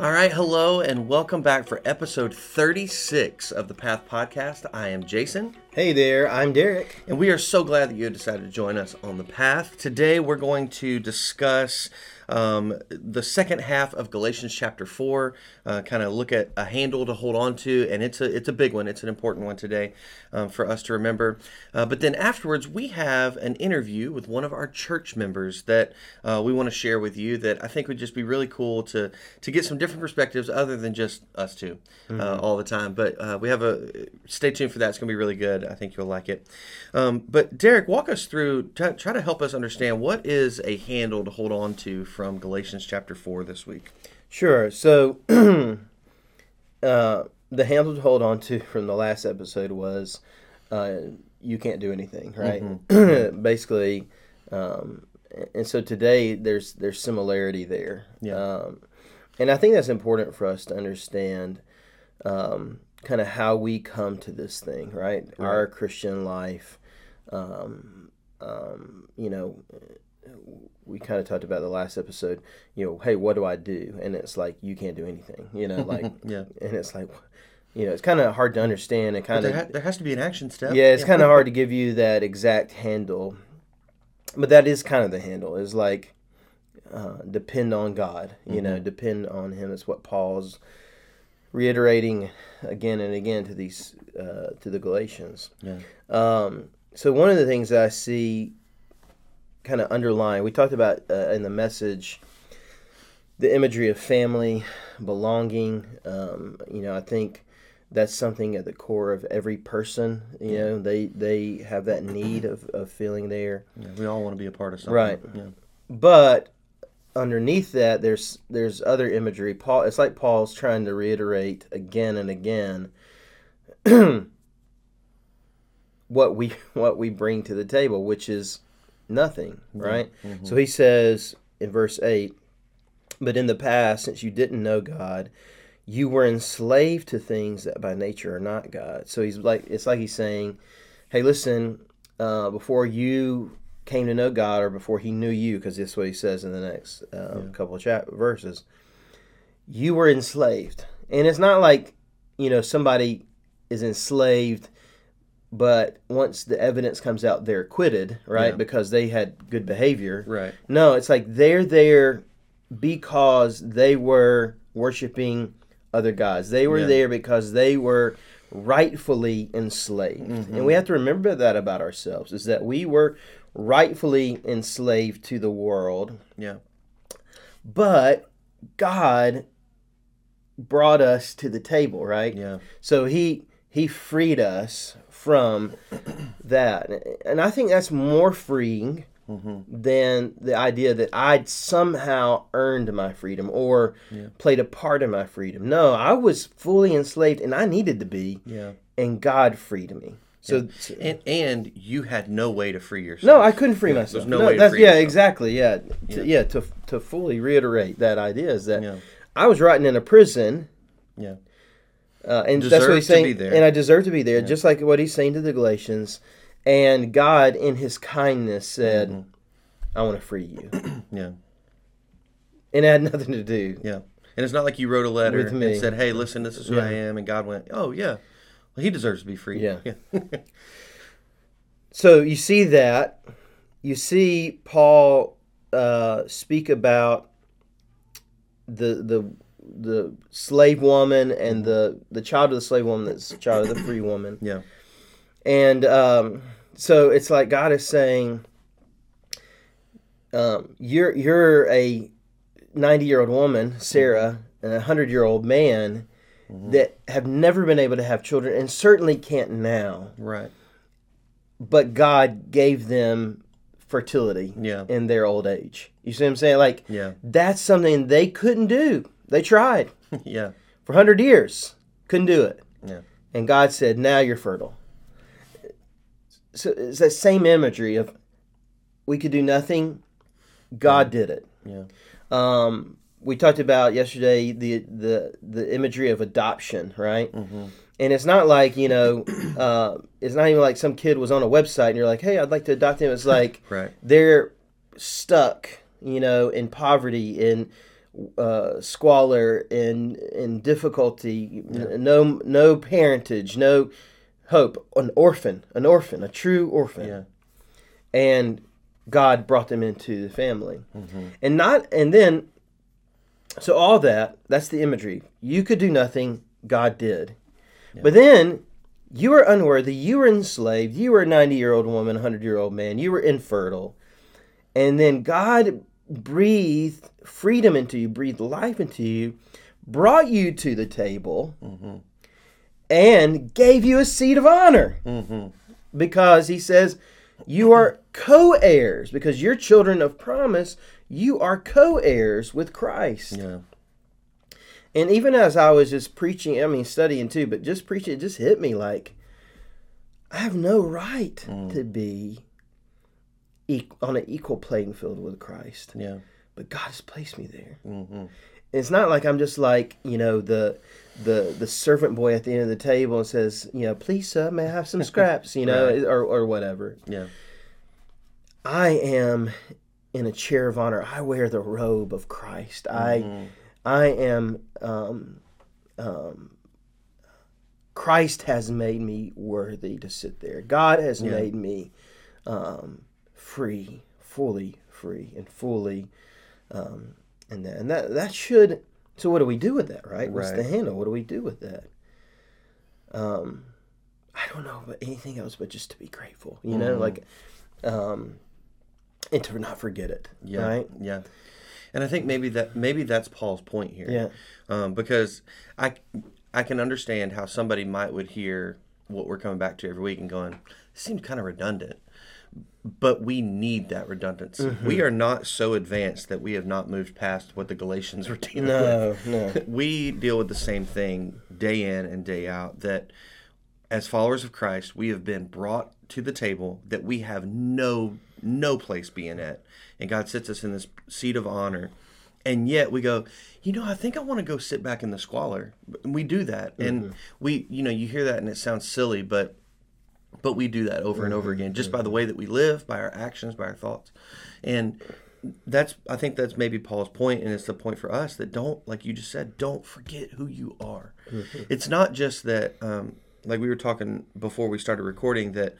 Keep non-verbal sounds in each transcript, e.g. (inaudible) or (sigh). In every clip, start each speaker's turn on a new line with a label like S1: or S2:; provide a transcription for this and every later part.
S1: All right, hello, and welcome back for episode 36 of the Path Podcast. I am Jason,
S2: Hey there, I'm Derek.
S1: and we are so glad that you decided to join us on the Path. Today, we're going to discuss um, the second half of Galatians chapter 4, uh, kind of look at a handle to hold on to, and it's a, it's a big one. It's an important one today um, for us to remember. Uh, but then afterwards, we have an interview with one of our church members that uh, we want to share with you that I think would just be really cool to, to get some different perspectives other than just us 2 uh, all the time. But uh, we have a, stay tuned for that. It's going to be really good. I think you'll like it. Um, but Derek, walk us through, t- try to help us understand what is a handle to hold on to from Galatians chapter 4 this week.
S2: Sure. So, (clears throat) uh, the handle to hold on to from the last episode was uh, you can't do anything, right? (clears throat) Basically, um, and so today there's there's similarity there.
S1: Yeah.
S2: Um, and I think that's important for us to understand um, kind of how we come to this thing, right? Our Christian life. Um, um, you know, we kind of talked about the last episode. You know, hey, what do I do? And it's like you can't do anything. You know, like (laughs)
S1: Yeah.
S2: and it's like, you know, it's kind of hard to understand and kind
S1: There,
S2: of
S1: ha- there has to be an action step.
S2: yeah, it's kind of hard to (laughs) give you that exact handle, but that is kind of the handle. Is like uh, depend on God. You know, depend on Him. It's what Paul's reiterating again and again to these uh, to the Galatians.
S1: Yeah.
S2: Um, so one of the things that I see kind of underlying, we talked about uh, in the message, the imagery of family, belonging. Um, you know, I think that's something at the core of every person. You know, they they have that need of, of feeling there.
S1: Yeah, we all want to be a part of something.
S2: Right.
S1: Yeah.
S2: But underneath that, there's there's other imagery. Paul, it's like Paul's trying to reiterate again and again (clears throat) what we (laughs) what we bring to the table, which is nothing, right? So he says in verse eight, but in the past, since you didn't know God, you were enslaved to things that by nature are not God. So he's like, it's like he's saying, hey, listen, uh, before you came to know God or before he knew you, because that's what he says in the next uh, couple of chap- verses, you were enslaved. And it's not like, you know, somebody is enslaved, but once the evidence comes out, they're acquitted, right?
S1: Yeah.
S2: Because they had good behavior.
S1: Right.
S2: No, it's like they're there because they were worshiping other gods. They were
S1: Yeah.
S2: there because they were rightfully enslaved.
S1: Mm-hmm.
S2: And we have to remember that about ourselves is that we were rightfully enslaved to the world,
S1: Yeah.
S2: but God brought us to the table, right?
S1: Yeah.
S2: So he he freed us from that, and I think that's more freeing
S1: Mm-hmm.
S2: than the idea that I'd somehow earned my freedom or
S1: Yeah.
S2: played a part in my freedom. No, I was fully enslaved, and I needed to be,
S1: Yeah.
S2: and God freed me. So.
S1: And and you had no way to free yourself.
S2: No, I couldn't free
S1: Yeah,
S2: myself.
S1: there's no way to free
S2: yeah,
S1: yourself.
S2: exactly. Yeah,
S1: Yeah.
S2: to, yeah. To to fully reiterate that idea is that. I was rotting in a prison,
S1: Yeah.
S2: Uh, and that's what he's
S1: to
S2: saying.
S1: be there.
S2: And I deserve to be there, just like what he's saying to the Galatians. And God, in His kindness, said,
S1: Mm-hmm.
S2: "I want to free you," (clears throat)
S1: Yeah.
S2: and it had nothing to do.
S1: Yeah. And it's not like you wrote a letter and said, "Hey, listen, this is who I am," and God went, "Oh yeah, well, he deserves to be free."
S2: Yeah.
S1: Yeah.
S2: So you see that, you see Paul uh, speak about the the the slave woman and the the child of the slave woman that's the child of the free woman,
S1: yeah.
S2: and um, so it's like God is saying, um, you're you're a ninety year old woman, Sarah, and a hundred year old man. That have never been able to have children and certainly can't now
S1: Right.
S2: but God gave them fertility
S1: Yeah.
S2: in their old age. You see what I'm saying? Like
S1: Yeah.
S2: that's something they couldn't do. They tried (laughs)
S1: yeah.
S2: for 100 years, couldn't do it.
S1: Yeah.
S2: And God said, "Now you're fertile." So it's that same imagery of we could do nothing, God did it.
S1: Yeah.
S2: Um, we talked about yesterday the the the imagery of adoption, right?
S1: Mm-hmm.
S2: And it's not like you know, (clears throat) uh, it's not even like some kid was on a website and you're like, "Hey, I'd like to adopt him." It's (laughs) like
S1: Right.
S2: they're stuck, you know, in poverty in uh, squalor and and difficulty, n- no no parentage, no hope, an orphan, an orphan, a true orphan,
S1: Yeah.
S2: and God brought them into the family, and not and then, so all that that's the imagery. You could do nothing, God did, but then. You were unworthy. You were enslaved. You were a 90 year old woman, 100 year old man. You were infertile. And then God breathed freedom into you, breathed life into you, brought you to the table, and gave you a seat of honor. Because he says, you are co heirs, because you're children of promise, you are co heirs with Christ.
S1: Yeah.
S2: And even as I was just preaching, I mean, studying too, but just preaching, it just hit me like, I have no right mm. to be on an equal playing field with Christ
S1: Yeah.
S2: but God has placed me there.
S1: Mm-hmm.
S2: It's not like I'm just like you know the the the servant boy at the end of the table and says, you know, please sir, may I have some (laughs) scraps, you know,
S1: Right.
S2: or or whatever.
S1: Yeah.
S2: I am in a chair of honor. I wear the robe of Christ.
S1: Mm-hmm.
S2: I I am um, um, Christ has made me worthy to sit there. God has
S1: Yeah.
S2: made me um, free, fully free, and fully, um, and that and that that should. So what do we do with that? Right? What's the handle? What do we do with that? Um, I don't know about anything else, but just to be grateful. You know,
S1: Mhm.
S2: like, um, and to not forget it.
S1: Yeah.
S2: Right?
S1: Yeah. And I think maybe that maybe that's Paul's point here.
S2: Yeah.
S1: Um, because I I can understand how somebody might would hear what we're coming back to every week and going, seems kind of redundant. But we need that redundancy.
S2: Mm-hmm.
S1: We are not so advanced that we have not moved past what the Galatians were dealing
S2: No,
S1: with.
S2: no. (laughs)
S1: We deal with the same thing day in and day out. That as followers of Christ, we have been brought to the table that we have no no place being at, and God sits us in this seat of honor, and yet we go, you know, I think I want to go sit back in the squalor. And we do that, and we, you know, you hear that and it sounds silly, but but we do that over and over mm-hmm. again just by the mm-hmm. way that we live, by our actions, by our thoughts, and that's I think that's maybe Paul's point, and it's the point for us that don't, like you just said, don't forget who you are. Mm-hmm. It's not just that, um, like we were talking before we started recording, that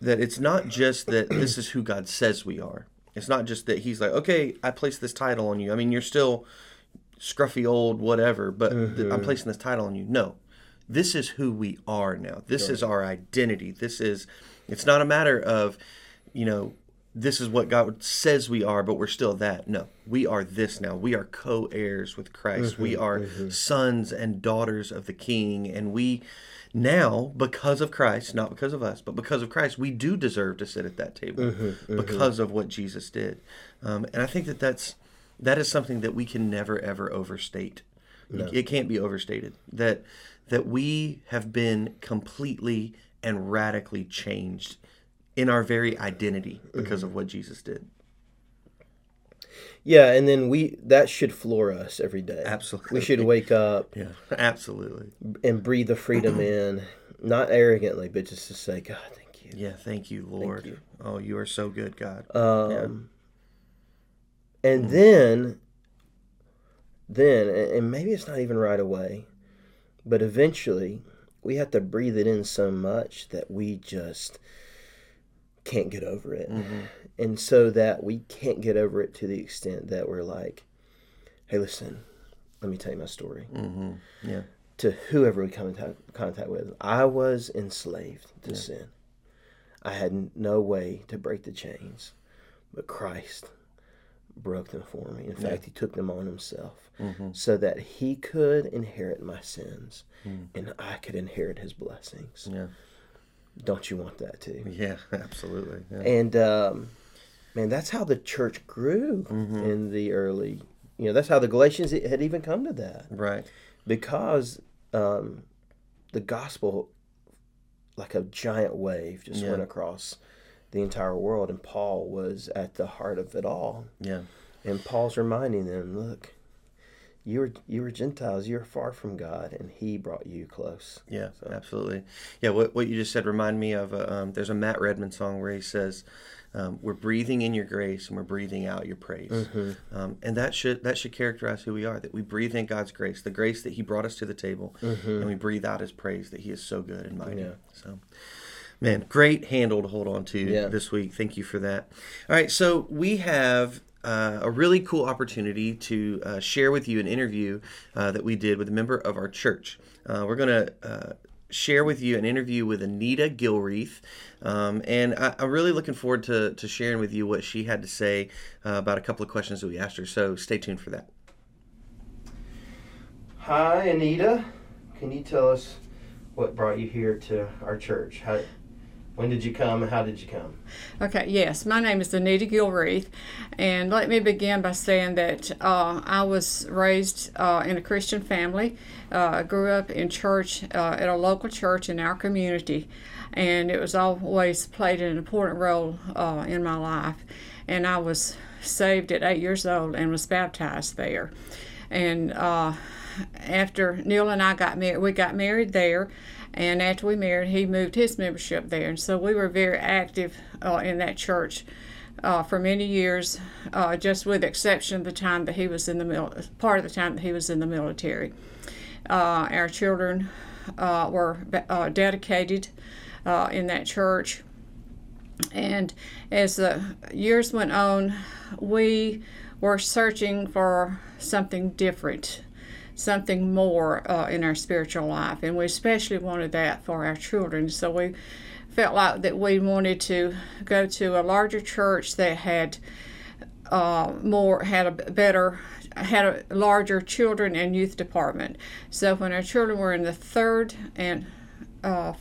S1: that it's not just that (coughs) this is who God says we are. It's not just that He's like, okay, I place this title on you. I mean, you're still scruffy old whatever, but th- I'm placing this title on you. No, this is who we are now. This is our identity. This is. It's not a matter of, you know, this is what God says we are, but we're still that. No, we are this now. We are co heirs with Christ. we mm-hmm, are mm-hmm. sons and daughters of the King. And we now, because of Christ, not because of us, but because of Christ, we do deserve to sit at that table mm-hmm, because of what Jesus did. Um, and I think that that's. That is something that we can never ever overstate. It can't be overstated that that we have been completely and radically changed in our very identity because of what Jesus did.
S2: Yeah, and then we that should floor us every day.
S1: Absolutely.
S2: We should wake up (laughs)
S1: Yeah, absolutely.
S2: and breathe the freedom (clears throat) in, not arrogantly, but just to say, God, thank you.
S1: Yeah, thank you, Lord.
S2: you.
S1: Oh, you are so good, God.
S2: Um, and then, then, and and maybe it's not even right away, but eventually, we have to breathe it in so much that we just can't get over it, and so that we can't get over it to the extent that we're like, "Hey, listen, let me tell you my story."
S1: hmm Yeah,
S2: to whoever we come in ta- contact with. I was enslaved to sin. I had no way to break the chains, but Christ broke them for me. In fact, He took them on Himself so that He could inherit my sins and I could inherit His blessings.
S1: yeah,
S2: Don't you want that too?
S1: yeah, (laughs) absolutely. Yeah.
S2: And um, man, that's how the church grew in the early. You know, that's how the Galatians had even come to that
S1: Right.
S2: because um, the gospel, like a giant wave, just
S1: Yeah.
S2: went across the entire world, and Paul was at the heart of it all.
S1: Yeah.
S2: And Paul's reminding them, look, you were you were Gentiles, you were far from God, and He brought you close.
S1: Yeah, absolutely. Yeah, what what you just said remind me of. Uh, um, there's a Matt Redman song where he says, um, "We're breathing in your grace and we're breathing out your praise,"
S2: Mm-hmm.
S1: um, and that should that should characterize who we are. That we breathe in God's grace, the grace that He brought us to the table, and we breathe out His praise that He is so good and mighty.
S2: Mm-hmm. Yeah.
S1: So. Man, great handle to hold on to
S2: Yeah.
S1: this week. Thank you for that. All right, so we have uh, a really cool opportunity to uh, share with you an interview uh, that we did with a member of our church. Uh, we're going to uh, share with you an interview with Anita Gilreath. Um, and I, I'm really looking forward to, to sharing with you what she had to say uh, about a couple of questions that we asked her. So stay tuned for that.
S2: Hi, Anita. Can you tell us what brought you here to our church? How, when did you come? How did you come?
S3: Okay, yes, my name is Anita Gilreath, and let me begin by saying that uh, I was raised uh, in a Christian family. Uh, I grew up in church uh, at a local church in our community, and it was always played an important role uh, in my life. And I was saved at eight years old and was baptized there. And uh, after Neil and I got married, we got married there, and after we married, he moved his membership there, and so we were very active uh, in that church uh, for many years, uh, just with exception of the time that he was in the mil- part of the time that he was in the military. Uh, our children uh, were uh, dedicated in that church. And as the years went on, we were searching for something different, something more uh, in our spiritual life, and we especially wanted that for our children. So we felt like that we wanted to go to a larger church that had uh, more had a better had a larger children and youth department. So when our children were in the third and uh,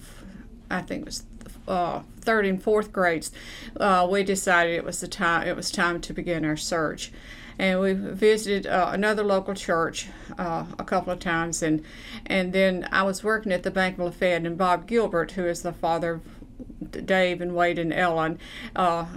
S3: I think it was uh, third and fourth grades, uh, we decided it was the time it was time to begin our search. And we visited uh, another local church uh, a couple of times, and and then I was working at the Bank of Lafayette, and Bob Gilbert, who is the father of Dave and Wade and Ellen, uh,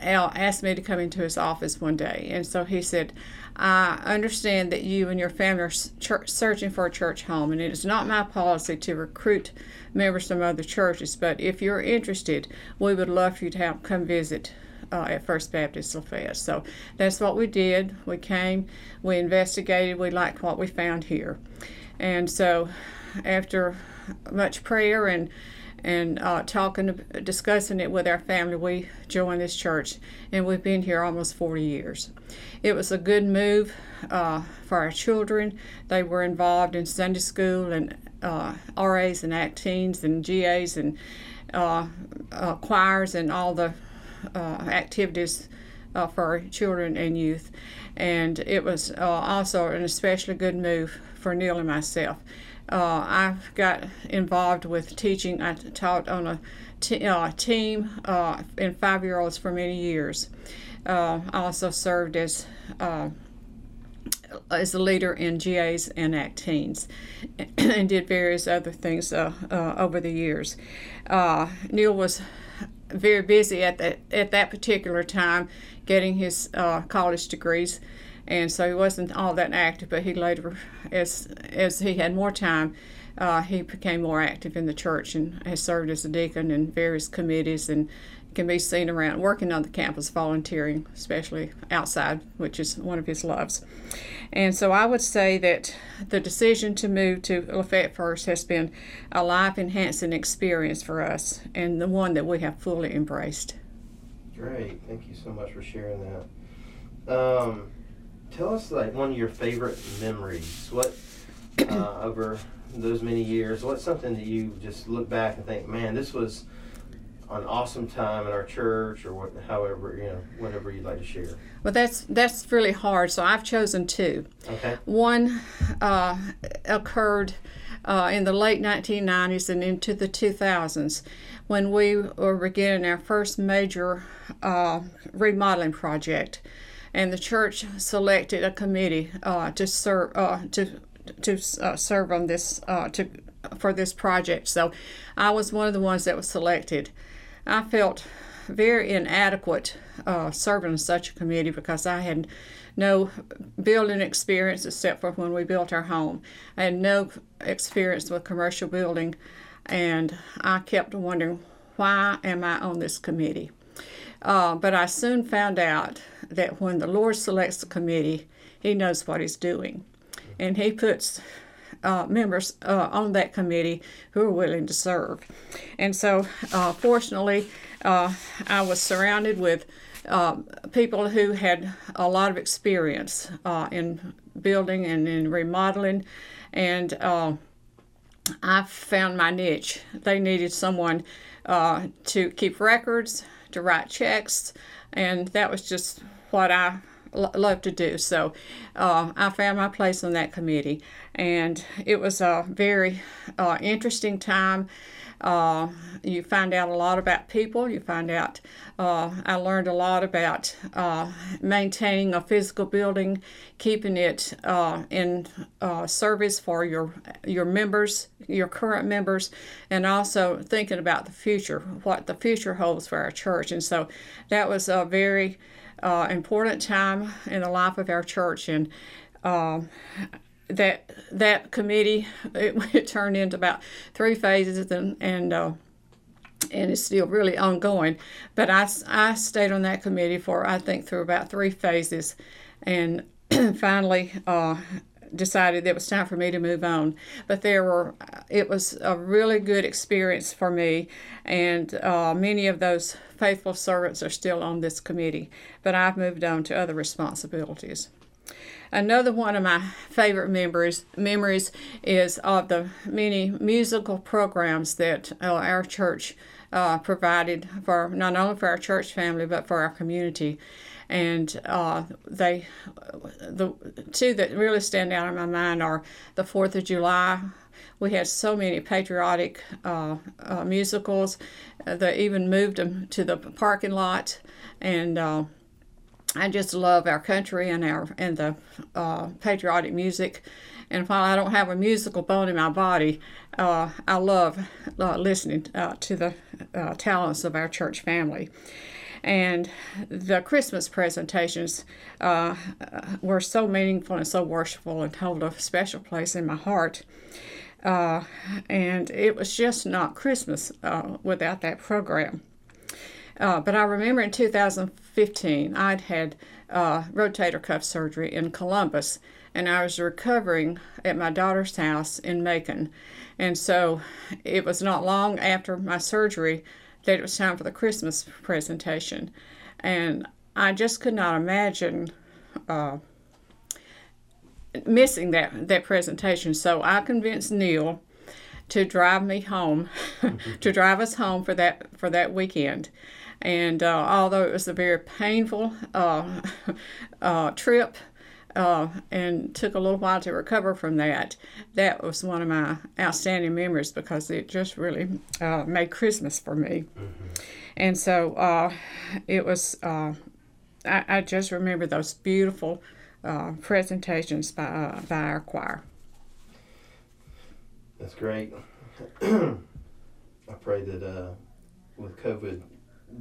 S3: Al asked me to come into his office one day, and so he said, "I understand that you and your family are church, searching for a church home, and it is not my policy to recruit members from other churches. But if you're interested, we would love for you to have come visit." Uh, at First Baptist Lafayette. So that's what we did. We came, we investigated, we liked what we found here. And so after much prayer and and uh, talking, discussing it with our family, we joined this church, and we've been here almost 40 years. It was a good move uh, for our children. They were involved in Sunday school and uh, RAs and Acteens and GAs and uh, uh, choirs and all the activities uh, for children and youth. And it was uh, also an especially good move for Neil and myself. Uh, I got involved with teaching. I taught on a t- uh, team uh, in five year olds for many years. Uh, I also served as uh, as a leader in GAs and Acteens (clears throat) and did various other things uh, uh, over the years. Uh, Neil was very busy at that at that particular time getting his uh, college degrees. And so he wasn't all that active but he later as as he had more time uh, he became more active in the church and has served as a deacon in various committees and can be seen around working on the campus volunteering especially outside which is one of his loves and so I would say that the decision to move to Lafayette First has been a life enhancing experience for us and the one that we have fully embraced.
S2: Great. Thank you so much for sharing that. Um, tell us like one of your favorite memories. What uh, over those many years? What's something that you just look back and think, man, this was an awesome time in our church, or what? However, you know, whatever you'd like to share.
S3: well that's that's really hard, so I've chosen two.
S2: Okay.
S3: One uh, occurred uh, in the late 1990s and into the 2000s when we were beginning our first major uh, remodeling project, and the church selected a committee uh, to serve uh, to to uh, serve on this uh, to for this project. So I was one of the ones that was selected. I felt very inadequate uh, serving in such a committee because I had no building experience except for when we built our home. I had no experience with commercial building, and I kept wondering why am I on this committee? Uh, but I soon found out that when the Lord selects a committee, He knows what He's doing, and He puts uh, members uh, on that committee who are willing to serve. And so, uh, fortunately, uh, I was surrounded with uh, people who had a lot of experience uh, in building and in remodeling, and I found my niche. They needed someone to keep records, to write checks, and that was just what I love to do. So uh, I found my place on that committee, and it was a very uh, interesting time. Uh, you find out a lot about people. You find out, uh, I learned a lot about uh, maintaining a physical building, keeping it uh, in uh, service for your your members, your current members, and also thinking about the future, what the future holds for our church. And so that was a very uh, important time in the life of our church. And that that committee (laughs) it, it, turned into about three phases and and uh, and it's still really ongoing. But I, I stayed on that committee for I think through about three phases, and (clears throat) finally uh, decided it was time for me to move on. But there were it was a really good experience for me, and uh, many of those faithful servants are still on this committee. But I've moved on to other responsibilities. Another one of my favorite memories memories is of the many musical programs that uh, our church uh, provided for not only for our church family but for our community. And uh, they, the two that really stand out in my mind are the Fourth of July we had so many patriotic uh, uh, musicals. They even moved them to the parking lot, and uh, I just love our country and our and the uh, patriotic music. And while I don't have a musical bone in my body, uh, I love listening to the talents of our church family. And the Christmas presentations uh, were so meaningful and so worshipful and hold a special place in my heart. and it was just not Christmas without that program. Uh, but I remember in 2015, I'd had uh, rotator cuff surgery in Columbus, and I was recovering at my daughter's house in Macon. And so it was not long after my surgery that it was time for the Christmas presentation. And I just could not imagine uh, missing that, that presentation. So I convinced Neil to drive me home, (laughs) to drive us home for that for that weekend. And uh, although it was a very painful uh, (laughs) uh, trip uh, and took a little while to recover from that, that was one of my outstanding memories because it just really uh, made Christmas for me. Mm-hmm. And so uh, it was, I, I, just remember those beautiful presentations by, by our choir.
S2: That's great. (clears throat) I pray that with COVID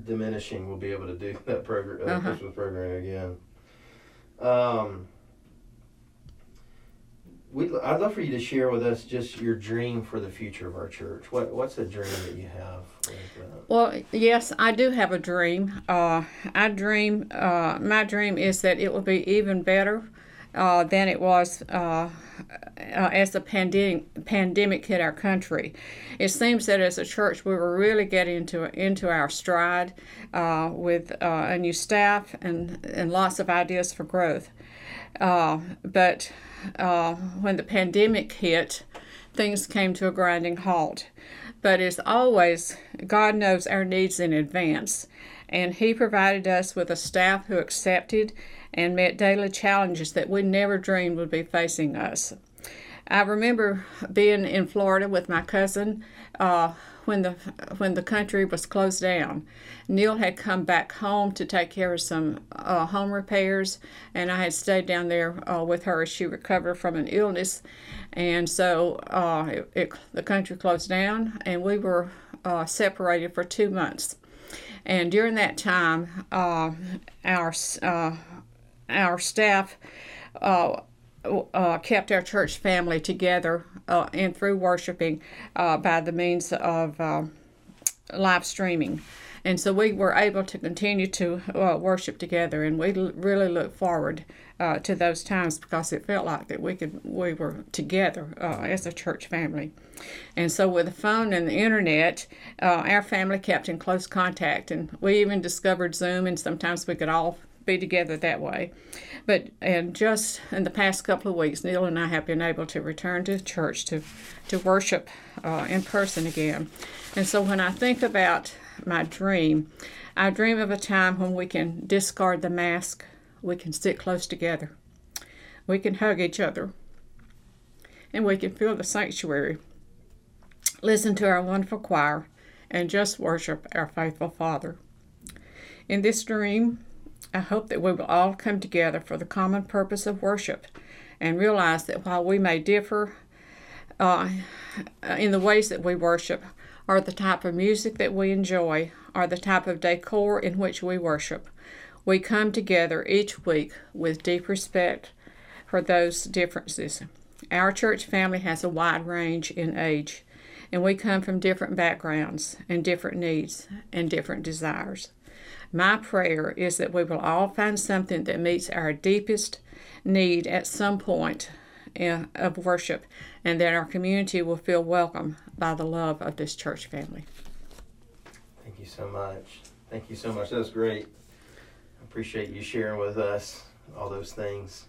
S2: diminishing, we'll be able to do (laughs) that program, uh, uh-huh. Christmas program again. Um, we I'd love for you to share with us just your dream for the future of our church. What what's the dream that you have?
S3: Well, yes, I do have a dream. Uh, I dream. Uh, my dream is that it will be even better uh, than it was uh, uh, as the pandemic pandemic hit our country. It seems that as a church we were really getting into into our stride uh, with uh, a new staff and and lots of ideas for growth. Uh, but when the pandemic hit, things came to a grinding halt. But as always, God knows our needs in advance, and He provided us with a staff who accepted and met daily challenges that we never dreamed would be facing us. I remember being in Florida with my cousin uh, when the when the country was closed down. Neil had come back home to take care of some uh, home repairs, and I had stayed down there uh, with her as she recovered from an illness. And so uh, it, it, the country closed down, and we were uh, separated for two months. And during that time, uh, our uh, our staff uh, uh, kept our church family together uh, and through worshiping uh, by the means of uh, live streaming. And so we were able to continue to uh, worship together, and we l- really look forward uh, to those times because it felt like that we could we were together as a church family. And so with the phone and the internet, our family kept in close contact, and we even discovered Zoom, and sometimes we could all be together that way. But and just in the past couple of weeks, Neil and I have been able to return to church to to worship uh, in person again. And so when I think about my dream, I dream of a time when we can discard the mask, we can sit close together, we can hug each other, and we can fill the sanctuary, listen to our wonderful choir, and just worship our faithful Father. In this dream, I hope that we will all come together for the common purpose of worship and realize that while we may differ uh, in the ways that we worship, or the type of music that we enjoy, or the type of decor in which we worship, we come together each week with deep respect for those differences. Our church family has a wide range in age, and we come from different backgrounds and different needs and different desires. My prayer is that we will all find something that meets our deepest need at some point of worship and that our community will feel welcome by the love of this church family.
S2: Thank you so much. Thank you so much. That was great. I appreciate you sharing with us all those things.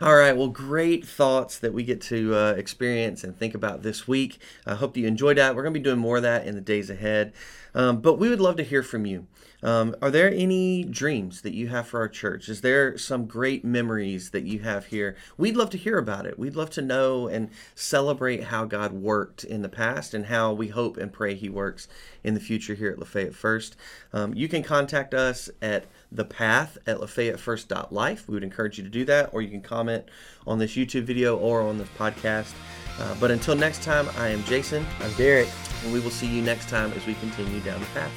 S1: All right. Well, great thoughts that we get to uh, experience and think about this week. I hope that you enjoyed that. We're going to be doing more of that in the days ahead. Um, but we would love to hear from you. Um, are there any dreams that you have for our church? Is there some great memories that you have here? We'd love to hear about it. We'd love to know and celebrate how God worked in the past and how we hope and pray He works in the future here at Lafayette First. Um, you can contact us at the path at lafayettefirst.life. We would encourage you to do that, or you can comment on this YouTube video or on this podcast. Uh, but until next time, I am Jason.
S2: I'm Derek.
S1: And we will see you next time as we continue down the path.